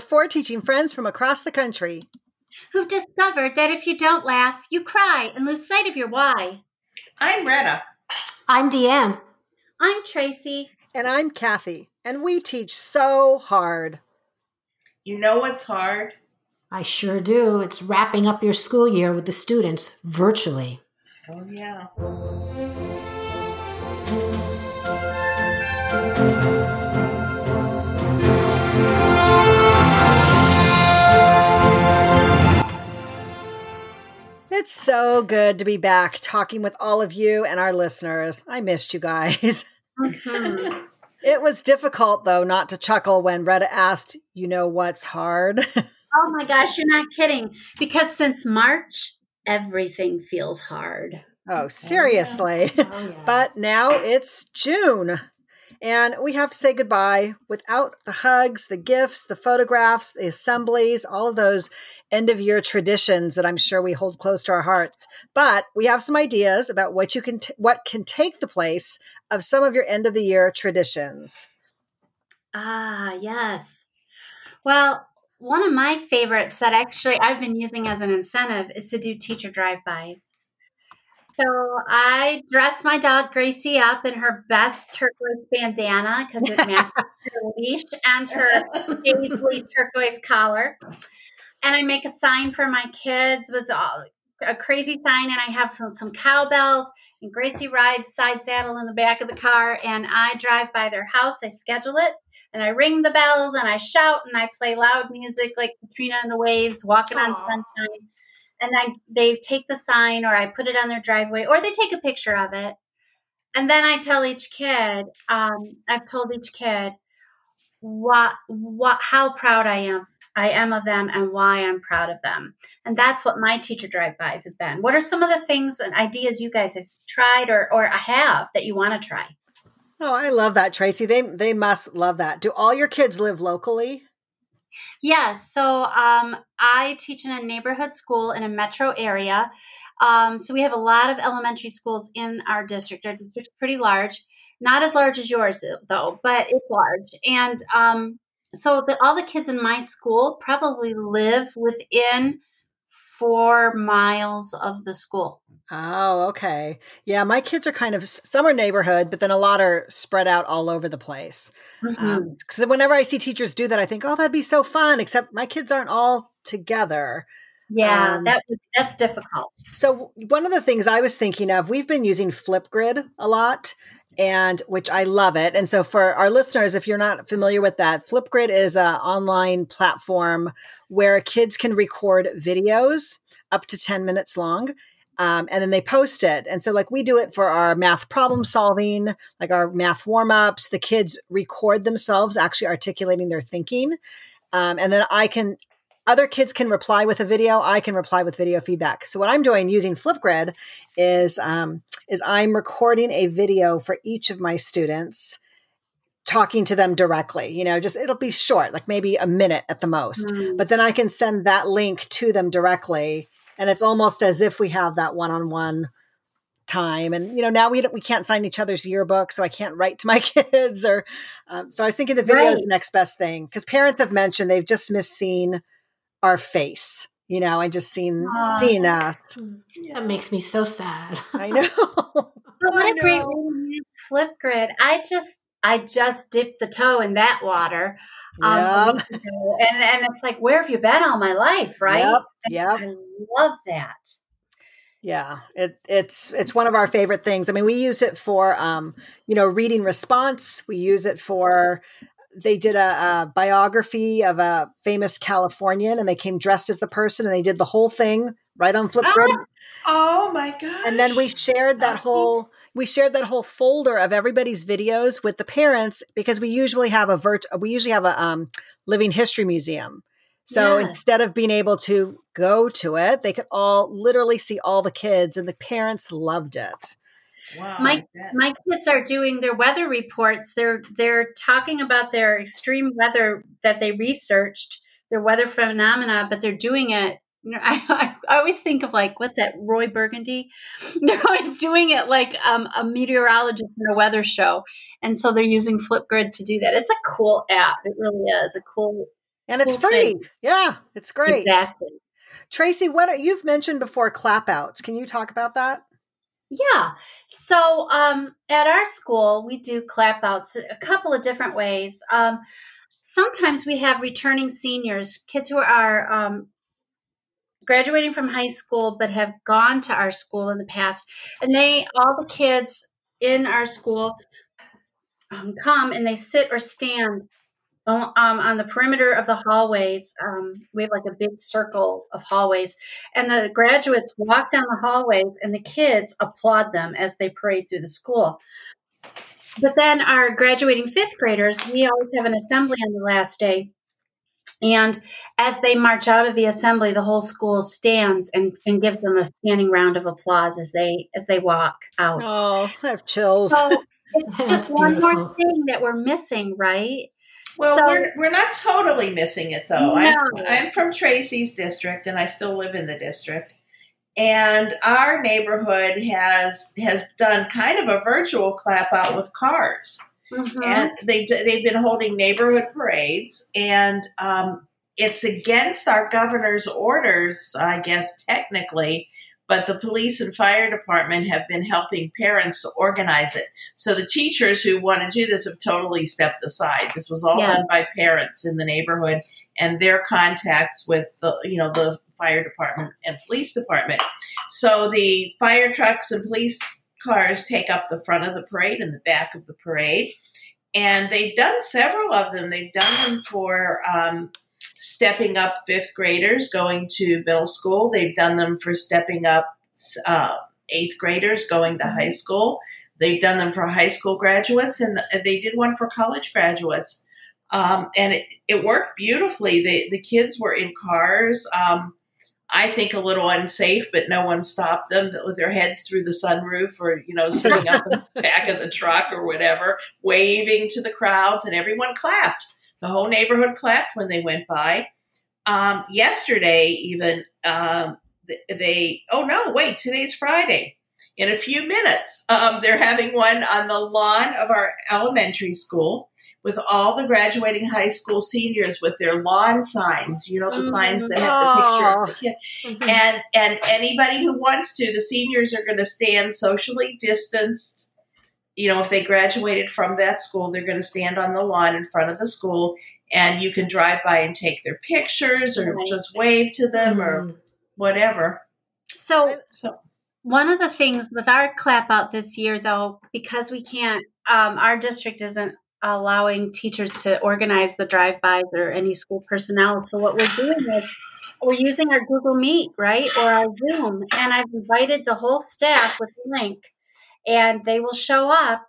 We're four teaching friends from across the country who've discovered that if you don't laugh, you cry and lose sight of your why. I'm Retta. I'm Deanne. I'm Tracy. And I'm Kathy. And we teach so hard. You know what's hard? I sure do. It's wrapping up your school year with the students virtually. Oh, yeah. It's so good to be back talking with all of you and our listeners. I missed you guys. Mm-hmm. it was difficult, though, not to chuckle when Retta asked, You know what's hard? oh my gosh, you're not kidding. Because since March, everything feels hard. Oh, seriously. Oh, yeah. Oh, yeah. but now it's June. And we have to say goodbye without the hugs, the gifts, the photographs, the assemblies, all of those end of year traditions that I'm sure we hold close to our hearts. But we have some ideas about what you can t- what can take the place of some of your end of the year traditions. Ah, yes. Well, one of my favorites that actually I've been using as an incentive is to do teacher drive-bys. So I dressed my dog Gracie up in her best turquoise bandana because it matches her leash and her paisley turquoise collar. And I make a sign for my kids with all, a crazy sign, and I have some, some cowbells. And Gracie rides side saddle in the back of the car, and I drive by their house. I schedule it, and I ring the bells, and I shout, and I play loud music like Katrina and the Waves, Walking Aww. on Sunshine and I they take the sign or I put it on their driveway or they take a picture of it. And then I tell each kid, um, I've told each kid what what how proud I am I am of them and why I'm proud of them. And that's what my teacher drive-bys have been. What are some of the things and ideas you guys have tried or or I have that you want to try? Oh, I love that, Tracy. They they must love that. Do all your kids live locally? Yes. So um, I teach in a neighborhood school in a metro area. Um, so we have a lot of elementary schools in our district. Our district's pretty large, not as large as yours though, but it's large. And um, so the, all the kids in my school probably live within four miles of the school. Oh, okay. Yeah, my kids are kind of some are neighborhood, but then a lot are spread out all over the place. Because mm-hmm. um, whenever I see teachers do that, I think, oh, that'd be so fun. Except my kids aren't all together. Yeah, um, that that's difficult. So one of the things I was thinking of, we've been using Flipgrid a lot, and which I love it. And so for our listeners, if you're not familiar with that, Flipgrid is an online platform where kids can record videos up to 10 minutes long um, and then they post it. And so, like, we do it for our math problem solving, like our math warm ups. The kids record themselves actually articulating their thinking. Um, and then I can, other kids can reply with a video. I can reply with video feedback. So, what I'm doing using Flipgrid is, um, is I'm recording a video for each of my students talking to them directly you know just it'll be short like maybe a minute at the most mm. but then i can send that link to them directly and it's almost as if we have that one-on-one time and you know now we we can't sign each other's yearbook so i can't write to my kids or um, so i was thinking the video right. is the next best thing because parents have mentioned they've just missed seeing our face you know and just seen Aww. seeing us that makes me so sad i know but what a great way to use flipgrid i just I just dipped the toe in that water. Um, yep. and, and it's like, where have you been all my life? Right. Yep. yep. I love that. Yeah, it, it's it's one of our favorite things. I mean, we use it for um, you know reading response. We use it for they did a, a, biography of a famous Californian, and they came dressed as the person, and they did the whole thing right on Flipgrid. Ah! Oh my god! And then we shared that whole we shared that whole folder of everybody's videos with the parents because we usually have a virt we usually have a um, living history museum. So yeah. instead of being able to go to it, they could all literally see all the kids, and the parents loved it. Wow, my my kids are doing their weather reports. They're they're talking about their extreme weather that they researched, their weather phenomena, but they're doing it you know, I, I, always think of like what's that Ron Burgundy? They're always doing it like um, a meteorologist in a weather show, and so they're using Flipgrid to do that. It's a cool app. It really is a cool. and it's Cool free. thing. Yeah, it's great. Exactly. Tracy, what you've mentioned before clap outs. Can you talk about that? Yeah. So um, at our school, we do clap outs a couple of different ways. Um, sometimes we have returning seniors, kids who are um, graduating from high school but have gone to our school in the past. And they, all the kids in our school, um, come and they sit or stand um, on the perimeter of the hallways. Um, we have like a big circle of hallways, and the graduates walk down the hallways, and the kids applaud them as they parade through the school. But then our graduating fifth graders, we always have an assembly on the last day. And as they march out of the assembly, the whole school stands and, and gives them a standing round of applause as they as they walk out. Oh, I have chills. So it's That's just one more thing that we're missing, right? Well, So- we're we're not totally missing it though. I'm, I'm from Tracy's district, and I still live in the district. And our neighborhood has has done kind of a virtual clap out with cars, Mhm. and they they've been holding neighborhood parades, and um, it's against our governor's orders, I guess technically. But the police and fire department have been helping parents to organize it. So the teachers who want to do this have totally stepped aside. This was all Yeah. done by parents in the neighborhood and their contacts with the you know the fire department and police department. So the fire trucks and police cars take up the front of the parade and the back of the parade, and they've done several of them. They've done them for um, stepping up fifth graders going to middle school. They've done them for stepping up uh, eighth graders going to high school. They've done them for high school graduates, and they did one for college graduates. Um, and it, it worked beautifully. The, the kids were in cars. Um, I think a little unsafe, but no one stopped them with their heads through the sunroof or, you know, sitting up in the back of the truck or whatever, waving to the crowds, and everyone clapped. The whole neighborhood clapped when they went by. Um, yesterday, even, um, they, oh no, wait, today's Friday. In a few minutes, um, they're having one on the lawn of our elementary school with all the graduating high school seniors with their lawn signs, you know, the signs that have the picture of the kid. Mhm. And and anybody who wants to, the seniors are going to stand socially distanced. You know, if they graduated from that school, they're going to stand on the lawn in front of the school, and you can drive by and take their pictures or Right. just wave to them or Mhm. whatever. so So one of the things with our clap out this year though because we can't um, our district isn't allowing teachers to organize the drive-bys or any school personnel so what we're doing is we're using our google meet right or our zoom and i've invited the whole staff with a link and they will show up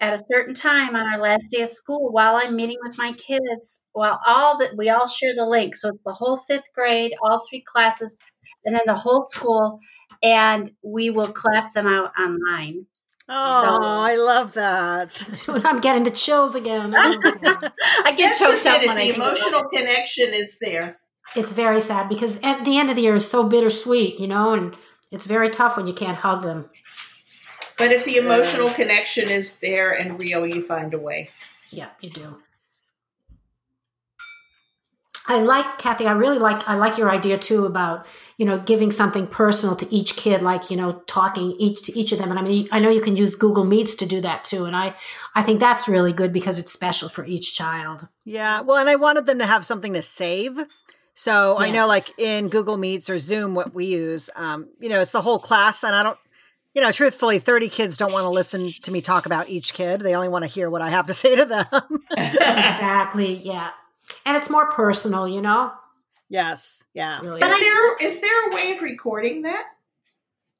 at a certain time on our last day of school while i'm meeting with my kids while all that we all share the link so it's the whole fifth grade all three classes and then the whole school and we will clap them out online. Oh, So- I love that. I'm getting the chills again. I get that's choked just up it. If I the emotional it. connection is there. it's very sad because at the end of the year is so bittersweet, you know, and it's very tough when you can't hug them. But if the emotional connection is there and real, you find a way. Yeah, you do. I like Kathy. I really like. I like your idea too about you know giving something personal to each kid, like you know talking each to each of them. And I mean, I know you can use Google Meets to do that too. And I, I think that's really good because it's special for each child. Yeah. Well, and I wanted them to have something to save. So I know, like in Google Meets or Zoom, what we use, um, you know, it's the whole class, and I don't, you know, truthfully, thirty kids don't want to listen to me talk about each kid. They only want to hear what I have to say to them. Exactly. Yeah, and it's more personal. You know. yes. Yeah. Really Is is. there is there a way of recording that?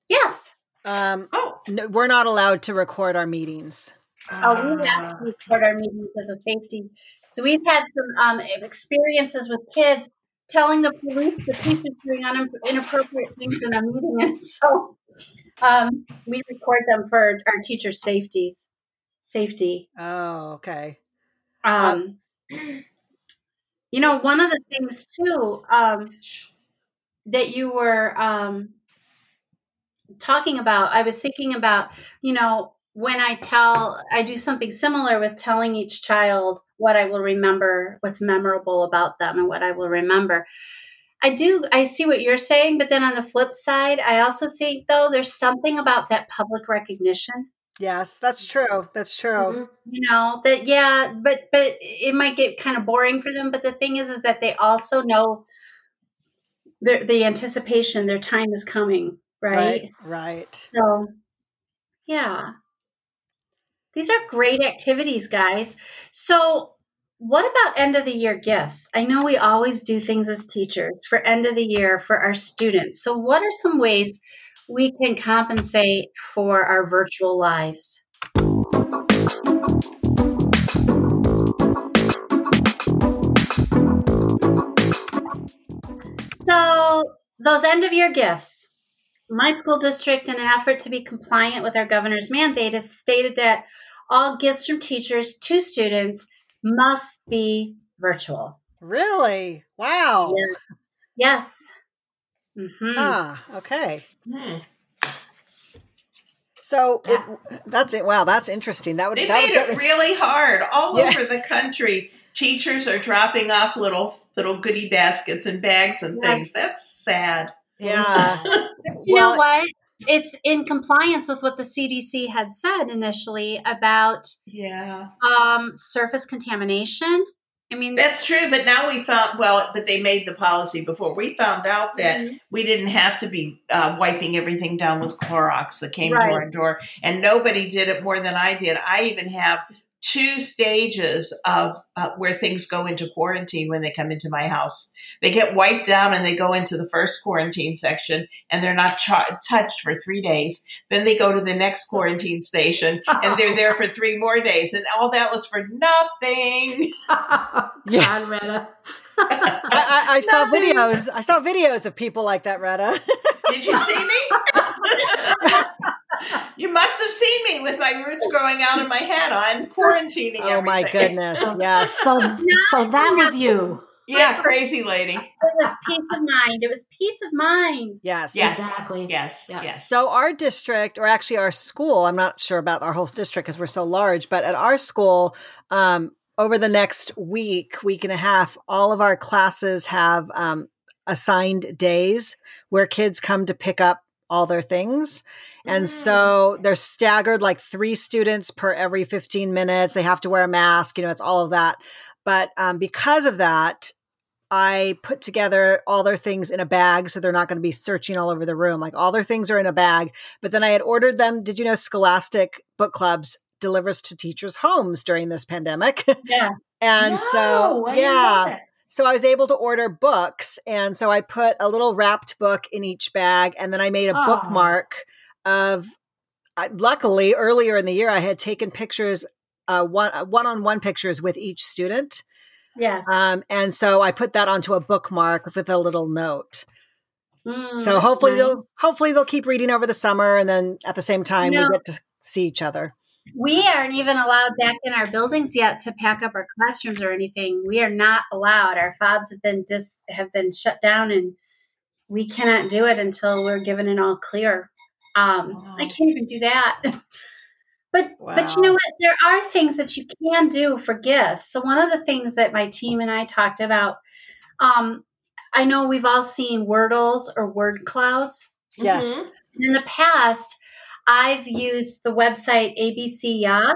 Yes. Um, Oh, no, we're not allowed to record our meetings. Oh, we have to record our meetings as a safety. So we've had some um, experiences with kids telling the police the teachers doing inappropriate things in a meeting, and so um, we record them for our teachers' safeties. Safety. Oh, okay. Um, you know, one of the things too um, that you were um, talking about, I was thinking about, you know, when I tell, I do something similar with telling each child what I will remember, what's memorable about them, and what I will remember. I do, I see what you're saying, but then on the flip side, I also think though there's something about that public recognition. Yes, that's true. That's true. Mm-hmm. You know that, yeah, but but it might get kind of boring for them. But the thing is, is that they also know the the anticipation, their time is coming, right? Right. right. So, yeah. These are great activities, guys. So, what about end of the year gifts? I know we always do things as teachers for end of the year for our students. So, what are some ways we can compensate for our virtual lives? So, those end of year gifts, my school district, in an effort to be compliant with our governor's mandate, has stated that all gifts from teachers to students must be virtual. Really? Wow. Yes. yes. Mm-hmm. Ah, okay. Hmm. So it, that's it. Wow, that's interesting. That would they that made would it really hard all yeah. over the country. Teachers are dropping off little little goodie baskets and bags and things. That's sad. Yeah. you well, know what? it's in compliance with what the CDC had said initially about yeah um, surface contamination. I mean, that's true, but now we found well, but they made the policy before. We found out that mm-hmm. we didn't have to be uh, wiping everything down with Clorox that came right. to our door, and nobody did it more than I did. I even have two stages of uh, where things go into quarantine when they come into my house. They get wiped down and they go into the first quarantine section and they're not ch- touched for three days. Then they go to the next quarantine station and they're there for three more days. And all that was for nothing. yeah, Retta. I, I, I saw videos. I saw videos of people like that, Retta. Did you see me? You must have seen me with my roots growing out of my head on quarantining. Oh everything. my goodness! Yes. So, so that was you. Yeah, crazy lady. It was peace of mind. It was peace of mind. Yes. Yes. Exactly. Yes. Yeah. Yes. So our district, or actually our school, I'm not sure about our whole district because we're so large, but at our school, um, over the next week, week and a half, all of our classes have um, assigned days where kids come to pick up all their things. And mm. so they're staggered like three students per every 15 minutes. They have to wear a mask, you know, it's all of that. But um, because of that, I put together all their things in a bag so they're not going to be searching all over the room. Like all their things are in a bag. But then I had ordered them. Did you know Scholastic Book Clubs delivers to teachers' homes during this pandemic? Yeah. and no, so, yeah. So I was able to order books. And so I put a little wrapped book in each bag. And then I made a Aww. bookmark of, uh, luckily, earlier in the year, I had taken pictures, uh, one one on one pictures with each student. Yeah. Um, and so I put that onto a bookmark with a little note. Mm, so hopefully nice. they'll hopefully they'll keep reading over the summer, and then at the same time you know, we get to see each other. We aren't even allowed back in our buildings yet to pack up our classrooms or anything. We are not allowed. Our fobs have been dis have been shut down, and we cannot do it until we're given an all clear. Um, wow. I can't even do that. but wow. but you know what? There are things that you can do for gifts. So one of the things that my team and I talked about. Um, I know we've all seen Wordles or word clouds. Yes. Mm-hmm. In the past, I've used the website ABCya,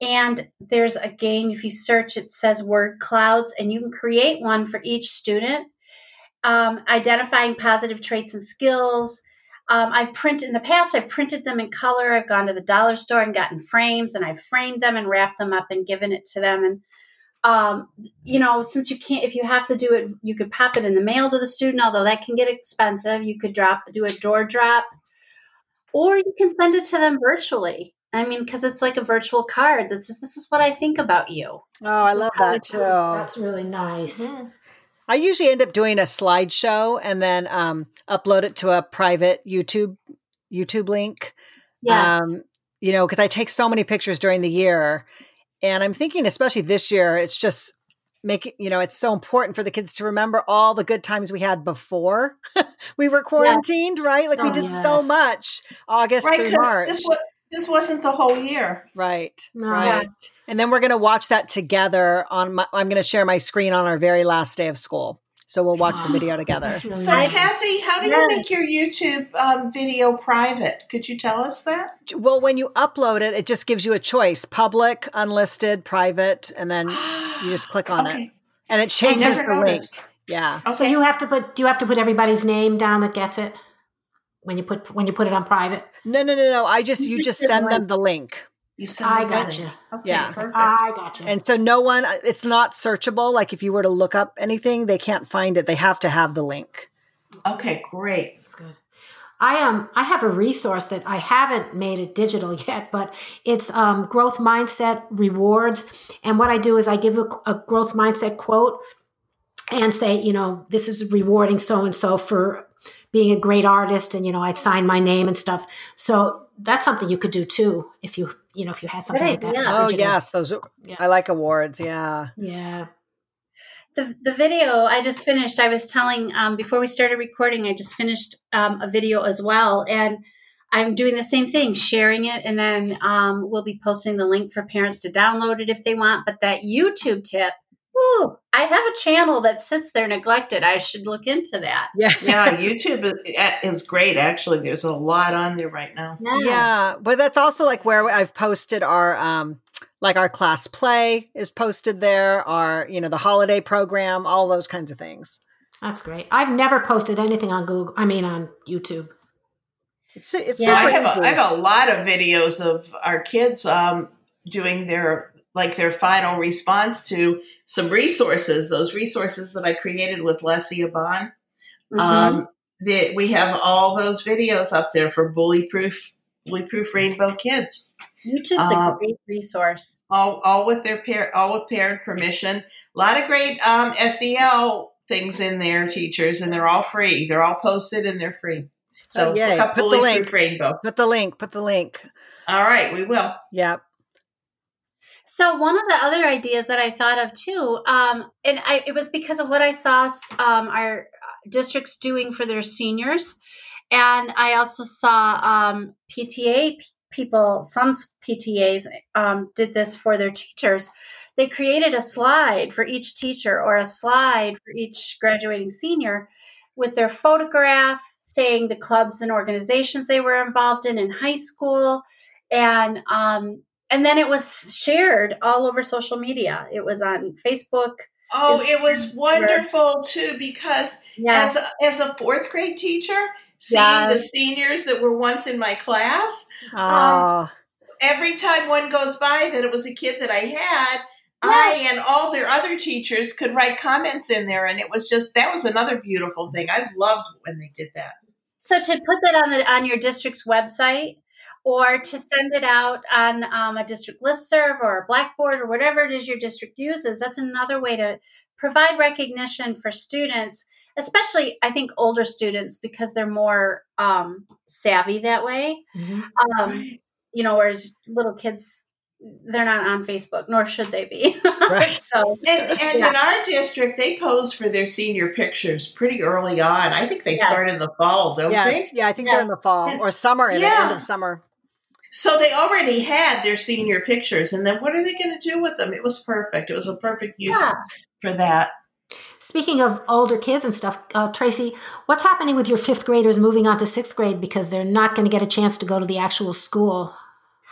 and there's a game. If you search, it says word clouds, and you can create one for each student, um, identifying positive traits and skills. Um, I've printed in the past. I've printed them in color. I've gone to the dollar store and gotten frames, and I've framed them and wrapped them up and given it to them. And um, you know, since you can't, if you have to do it, you could pop it in the mail to the student, although that can get expensive. You could drop, do a door drop or you can send it to them virtually. I mean, because it's like a virtual card. This is this is what I think about you. Oh, I love that too. That's really nice. Mm-hmm. I usually end up doing a slideshow and then um, upload it to a private YouTube YouTube link. Yes. Um, you know, because I take so many pictures during the year, and I'm thinking, especially this year, it's just making you know it's so important for the kids to remember all the good times we had before we were quarantined yes. right like oh, we did yes. so much august right, through march this was, this wasn't the whole year. Right. No. Right. And then we're going to watch that together on my, I'm going to share my screen on our very last day of school. So we'll watch the video together. Really So, nice. Kathy, how do Yeah. you make your YouTube um, video private? Could you tell us that? Well, when you upload it, it just gives you a choice public, unlisted, private, and then you just click on it. And it changes never the link. noticed. Yeah. So you have to put. Do you have to put everybody's name down that gets it when you put when you put it on private? No, no, no, no. I just, you just just send them the link. You send I got gotcha. that. Okay, Yeah. perfect. I gotcha. And so no one, it's not searchable. Like if you were to look up anything, they can't find it. They have to have the link. okay, great. That's good. I um I have a resource that I haven't made it digital yet, but it's um, growth mindset rewards. And what I do is I give a, a growth mindset quote and say, you know, this is rewarding so and so for being a great artist, and you know, I'd sign my name and stuff. So that's something you could do too if you you know if you had something like that. idea. that's Oh, digital. yes. Those, are, Yeah. I like awards. Yeah. yeah. The, the video I just finished, I was telling um, before we started recording, I just finished um, a video as well. And I'm doing the same thing, sharing it. And then um, we'll be posting the link for parents to download it if they want. But that YouTube tip, whoo, I have a channel that sits there neglected. I should look into that. Yeah. Yeah, YouTube is- is great. Actually, there's a lot on there right now. Yeah, but that's also like where I've posted our um like our class play is posted there, our you know the holiday program, all those kinds of things. That's great. I've never posted anything on Google. I mean, on YouTube. It's it's Yeah, I have a. I have a lot of videos of our kids um, doing their like their final response to some resources. Those resources that I created with Leslie Abon. Mhm. Um, the, we have all those videos up there for bully proof, bully proof rainbow kids. YouTube's um, a great resource. All, all with their parent, all with parent permission. A lot of great um, SEL things in there, teachers, and they're all free. They're all posted and they're free. So Oh, yay. look up Put the link. rainbow. Put the link. Put the link. All right, we will. Yep. So one of the other ideas that I thought of too, um, and I, it was because of what I saw um, our districts doing for their seniors, and I also saw um, PTA people. Some PTAs um, did this for their teachers. They created a slide for each teacher or a slide for each graduating senior with their photograph saying the clubs and organizations they were involved in in high school and um, and then it was shared all over social media. It was on Facebook. Oh, Is- it was wonderful too because Yeah, as a, as a fourth grade teacher, seeing Yes. the seniors that were once in my class, Oh, every time one goes by that it was a kid that I had, I and all their other teachers could write comments in there, and it was just that was another beautiful thing. I loved when they did that. so to put that on the on your district's website, or to send it out on um, a district listserv or a Blackboard or whatever it is your district uses, that's another way to provide recognition for students, especially I think older students because they're more um, savvy that way. Um, you know, whereas little kids, they're not on Facebook, nor should they be. Right. so, And, and Yeah. in our district, they pose for their senior pictures pretty early on. I think they Yeah. start in the fall, don't yes. they? Yeah, I think they're in the fall And- or summer, in the Yeah. end of summer. So they already had their senior pictures, and then what are they going to do with them? It was perfect. It was a perfect use Yeah. for that. Speaking of older kids and stuff, uh, Tracy, what's happening with your fifth graders moving on to sixth grade because they're not going to get a chance to go to the actual school?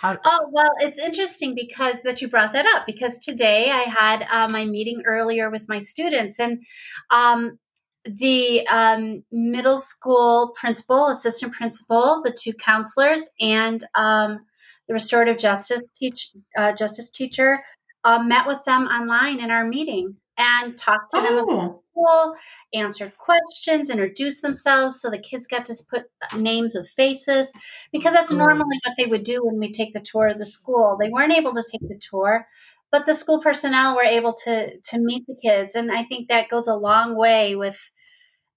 How, Oh, well, it's interesting because that you brought that up because today I had uh, my meeting earlier with my students and um, the um, middle school principal, assistant principal, the two counselors, and um, the restorative justice teach uh, justice teacher uh, met with them online in our meeting and talked to them about Oh. school, answered questions, introduced themselves, so the kids got to put names with faces because that's normally what they would do when we take the tour of the school. They weren't able to take the tour, but the school personnel were able to to meet the kids, and I think that goes a long way with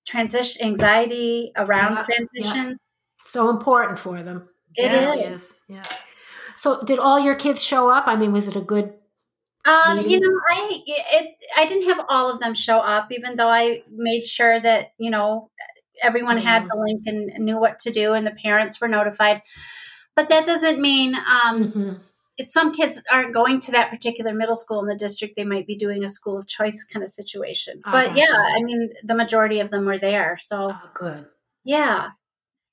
transition anxiety around Yeah, transitions. so important for them. It Yes. is. Yeah. So, did all your kids show up? I mean, was it a good? Um, you know, I it I didn't have all of them show up, even though I made sure that you know everyone had the link and knew what to do, and the parents were notified. but that doesn't mean um, Mm-hmm. Some kids aren't going to that particular middle school in the district, they might be doing a school of choice kind of situation. Oh, but yeah. I mean, the majority of them were there. So Oh, good. yeah.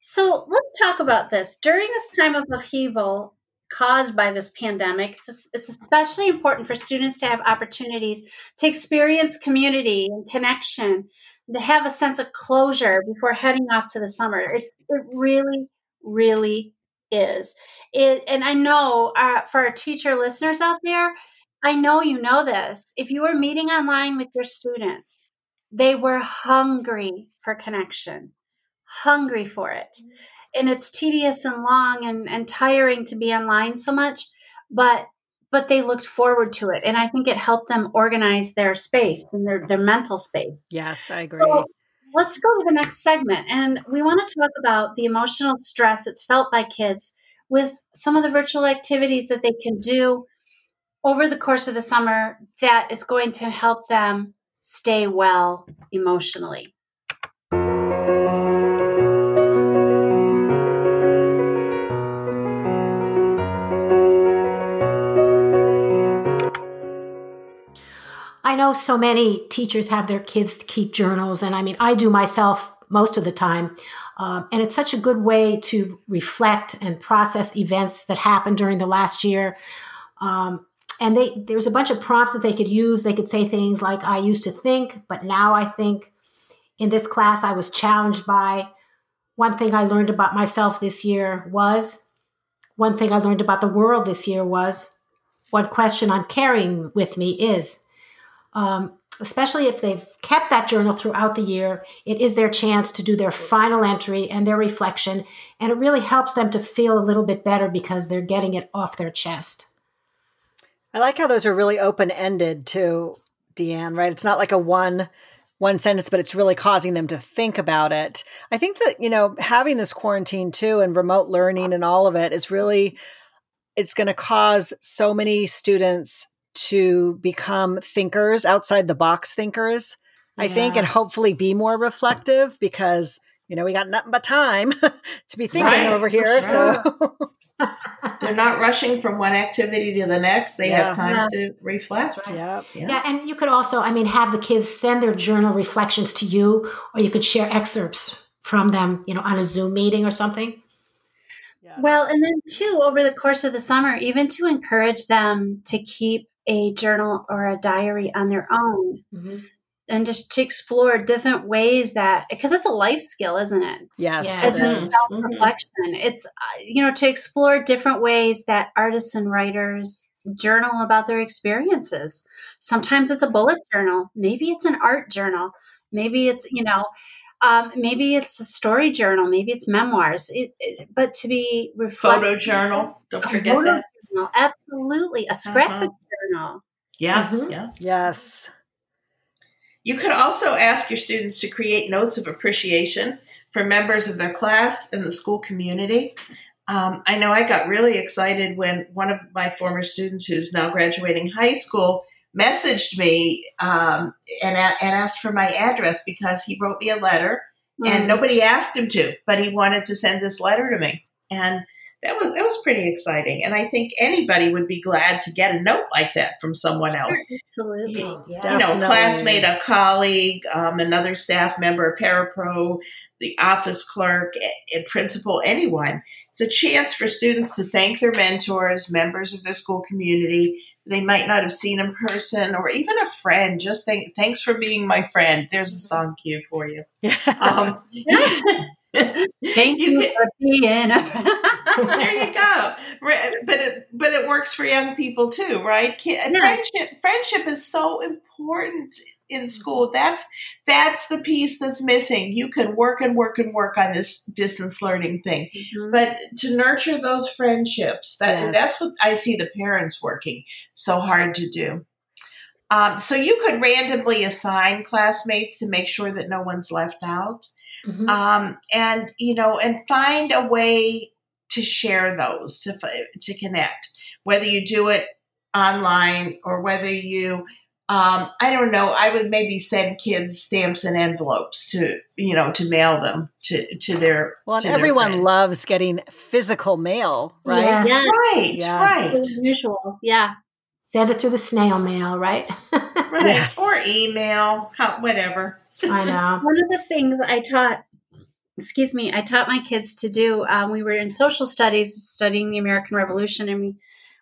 So let's talk about this. During this time of upheaval caused by this pandemic, it's, it's especially important for students to have opportunities to experience community and connection, to have a sense of closure before heading off to the summer. It, it really, really is. It, and I know uh, for our teacher listeners out there, I know you know this. If you were meeting online with your students, they were hungry for connection hungry for it. And it's tedious and long and, and tiring to be online so much, but but they looked forward to it. And I think it helped them organize their space and their, their mental space. Yes, I agree. So let's go to the next segment. And we want to talk about the emotional stress that's felt by kids with some of the virtual activities that they can do over the course of the summer that is going to help them stay well emotionally. Know so many teachers have their kids keep journals, and I mean, I do myself most of the time. Um, and it's such a good way to reflect and process events that happened during the last year. Um, and they there's a bunch of prompts that they could use. They could say things like, "I used to think, but now I think." In this class, I was challenged by one thing I learned about myself this year was one thing I learned about the world this year was one question I'm carrying with me is um, especially if they've kept that journal throughout the year, it is their chance to do their final entry and their reflection. And it really helps them to feel a little bit better because they're getting it off their chest. I like how those are really open ended too, Deanne, right? It's not like a one one sentence, but it's really causing them to think about it. I think that, you know, having this quarantine too and remote learning and all of it is really it's going to cause so many students to become thinkers, outside the box thinkers, I think, and hopefully be more reflective because, you know, we got nothing but time to be thinking Right, over here. sure. So, They're not rushing from one activity to the next. They Yeah. have time to reflect. yeah. Yeah. Yeah, and you could also, I mean, have the kids send their journal reflections to you, or you could share excerpts from them, you know, on a Zoom meeting or something. Well, and then too, over the course of the summer, even to encourage them to keep a journal or a diary on their own and just to explore different ways that, because it's a life skill, isn't it? Yes. Yeah, it It's it a is. is. self reflection. It's, uh, you know, to explore different ways that artists and writers journal about their experiences. Sometimes it's a bullet journal, maybe it's an art journal, maybe it's, you know, um, maybe it's a story journal, maybe it's memoirs. It, it- but to be reflective, Photo journal. Don't forget photo that. journal, absolutely, a scrapbook journal. Yeah. Mhm. Yeah. Yes. You could also ask your students to create notes of appreciation for members of their class and the school community. Um, I know I got really excited when one of my former students, who's now graduating high school, messaged me um, and, and asked for my address because he wrote me a letter and Mm. nobody asked him to, but he wanted to send this letter to me. And that was that was pretty exciting. And I think anybody would be glad to get a note like that from someone else Absolutely. you know, Definitely. classmate, a colleague, um, another staff member, a parapro, the office clerk, a, a principal, anyone. It's a chance for students to thank their mentors, members of their school community. They might not have seen in person, or even a friend. Just thank, thanks for being my friend. There's a song cue for you. Yeah. Um, Thank You you, can- for being there you go. But it but it works for young people too, right? Yeah. Friendship friendship is so important in school. That's that's the piece that's missing. You can work and work and work on this distance learning thing, Mhm. but to nurture those friendships, that Yes. that's what I see the parents working so hard to do. Um, so you could randomly assign classmates to make sure that no one's left out Mhm. um, and you know, and find a way to share those to to connect. Whether you do it online or whether you um, I don't know. I would maybe send kids stamps and envelopes to you know to mail them to to their. Well, to and their everyone loves getting physical mail, right? Yeah. Yes. Right, Yes. right, As usual. Yeah. Send it through the snail mail, right? right. Yes. Or email, whatever. I know. One of the things I taught, excuse me, I taught my kids to do. Um, we were in social studies studying the American Revolution, and we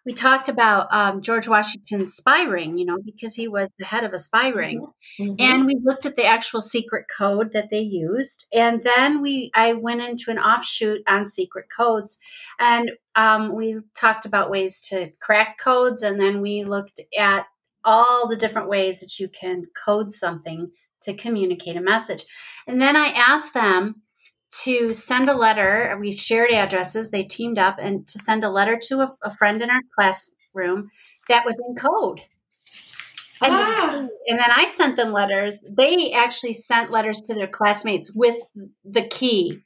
we talked about um, George Washington's spy ring. You know, because he was the head of a spy ring, Mhm. and we looked at the actual secret code that they used and then we i went into an offshoot on secret codes and um, we talked about ways to crack codes and then we looked at all the different ways that you can code something to communicate a message and then i asked them to send a letter we shared addresses they teamed up and to send a letter to a, a friend in our classroom that was in code and, Ah. and then I sent them letters. They actually sent letters to their classmates with the key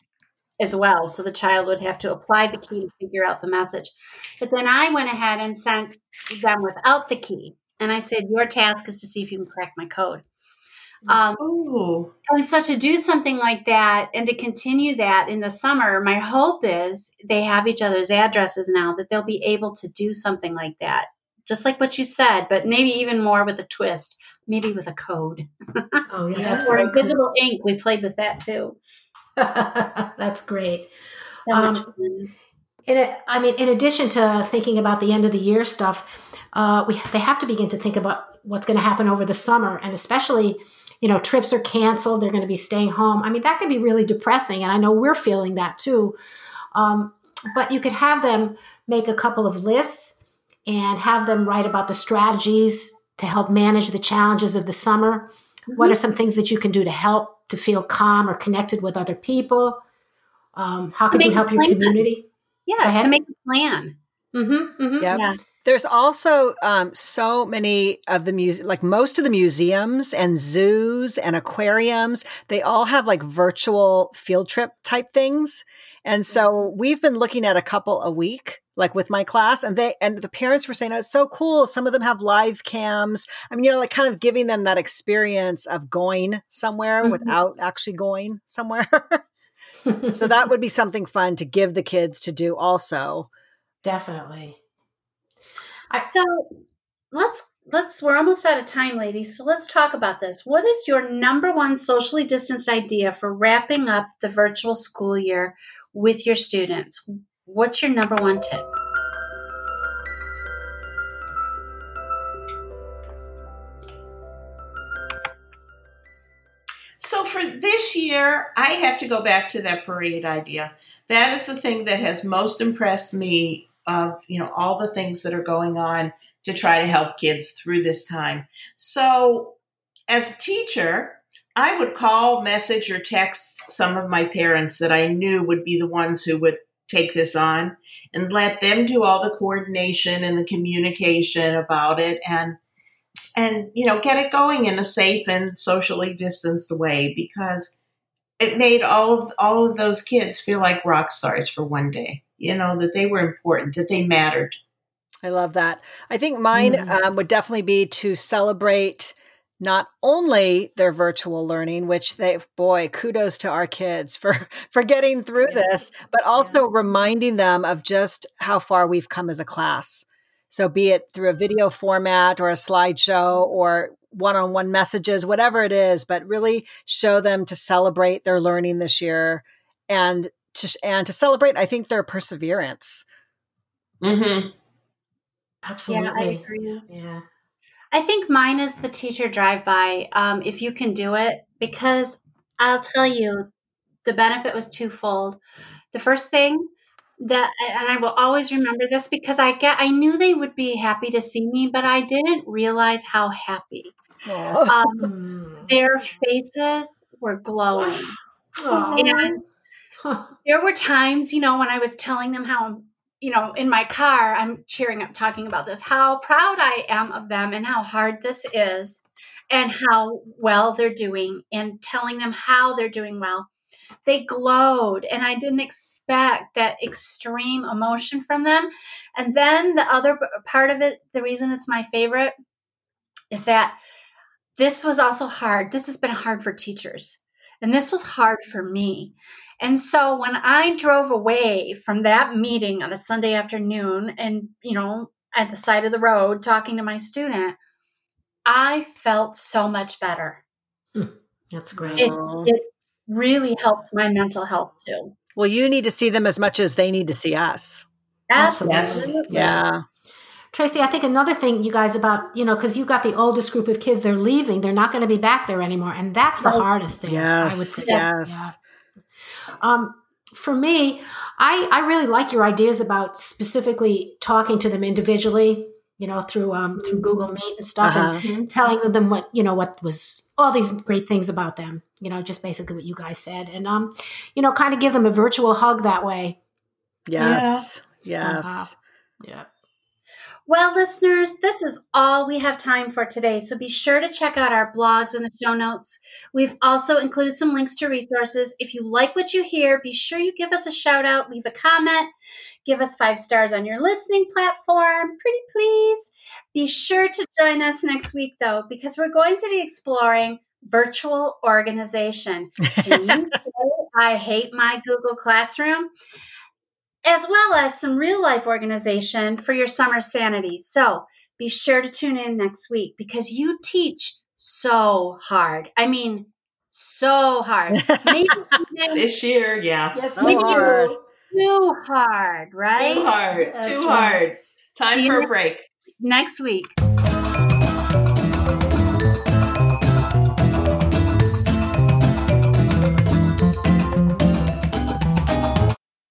as well. So the child would have to apply the key to figure out the message. But then I went ahead and sent them without the key. And I said, Your task is to see if you can crack my code. Um, Oh, and so to do something like that and to continue that in the summer, my hope is they have each other's addresses now that they'll be able to do something like that. Just like what you said, but maybe even more with a twist, maybe with a code Oh, yeah, or very cool. invisible ink. We played with that too. that's great. So Um. In I mean, in addition to thinking about the end of the year stuff, uh, we they have to begin to think about what's going to happen over the summer, and especially, you know, trips are canceled. They're going to be staying home. I mean, that can be really depressing, and I know we're feeling that too. Um, but you could have them make a couple of lists and have them write about the strategies to help manage the challenges of the summer. What are some things that you can do to help to feel calm or connected with other people? Um, how can you help your community? Yeah, to make a plan. Mm-hmm, mm-hmm. Yep. Yeah. There's also um, so many of the muse, like most of the museums and zoos and aquariums, they all have like virtual field trip type things. And so we've been looking at a couple a week, like with my class, and they and the parents were saying, oh, "It's so cool." Some of them have live cams. I mean, you know, like kind of giving them that experience of going somewhere Mhm. without actually going somewhere. so that would be something fun to give the kids to do also. Definitely. So let's let's we're almost out of time, ladies. So let's talk about this. What is your number one socially distanced idea for wrapping up the virtual school year with your students? What's your number one tip? So for this year, I have to go back to that parade idea. That is the thing that has most impressed me of, you know, all the things that are going on to try to help kids through this time. So as a teacher, I would call, message, or text some of my parents that I knew would be the ones who would take this on and let them do all the coordination and the communication about it and and you know get it going in a safe and socially distanced way because it made all of all of those kids feel like rock stars for one day you know that they were important that they mattered I love that. I think mine Mm. um, would definitely be to celebrate not only their virtual learning, which they, boy, kudos to our kids for for getting through Yeah. this, but also reminding them of just how far we've come as a class. So, be it through a video format or a slideshow or one-on-one messages, whatever it is, but really show them to celebrate their learning this year and to and to celebrate, I think their perseverance. mm-hmm. Absolutely. Yeah, I agree. Yeah. I think mine is the teacher drive by. Um, if you can do it, because I'll tell you, the benefit was twofold. The first thing that, and I will always remember this because I get, I knew they would be happy to see me, but I didn't realize how happy. Um, Mm. their faces were glowing, Aw. and there were times, you know, when I was telling them how, I'm, you know, in my car, I'm cheering up talking about this, how proud I am of them and how hard this is and how well they're doing and telling them how they're doing well. They glowed, and I didn't expect that extreme emotion from them. And then the other part of it, the reason it's my favorite, is that this was also hard. This has been hard for teachers. And this was hard for me. And so when I drove away from that meeting on a Sunday afternoon and, you know, at the side of the road talking to my student, I felt so much better. Hmm. That's great. It, it really helped my mental health too. Well, you need to see them as much as they need to see us. Absolutely. Yeah. Tracy, I think another thing, you guys, about, you know, because you've got the oldest group of kids, they're leaving, they're not going to be back there anymore. And that's the Oh, hardest thing, Yes. I would say. Yes. Yeah. Um, for me, I, I really like your ideas about specifically talking to them individually, you know, through um, through Google Meet and stuff, Uh-huh. and telling them what you know what was all these great things about them. You know, just basically what you guys said, and um, you know, kind of give them a virtual hug that way. Yes. Yes. Somehow. Yeah. Well, listeners, this is all we have time for today. So be sure to check out our blogs and the show notes. We've also included some links to resources. If you like what you hear, be sure you give us a shout out, leave a comment, give us five stars on your listening platform. Pretty please. Be sure to join us next week, though, because we're going to be exploring virtual organization. Can you say I hate my Google Classroom? As well as some real life organization for your summer sanity. So be sure to tune in next week because you teach so hard. I mean, so hard. Maybe even This year, yeah. Yes, So maybe hard. too hard, right? Too hard. That's Too right. hard. Time See for a next- break. Next week.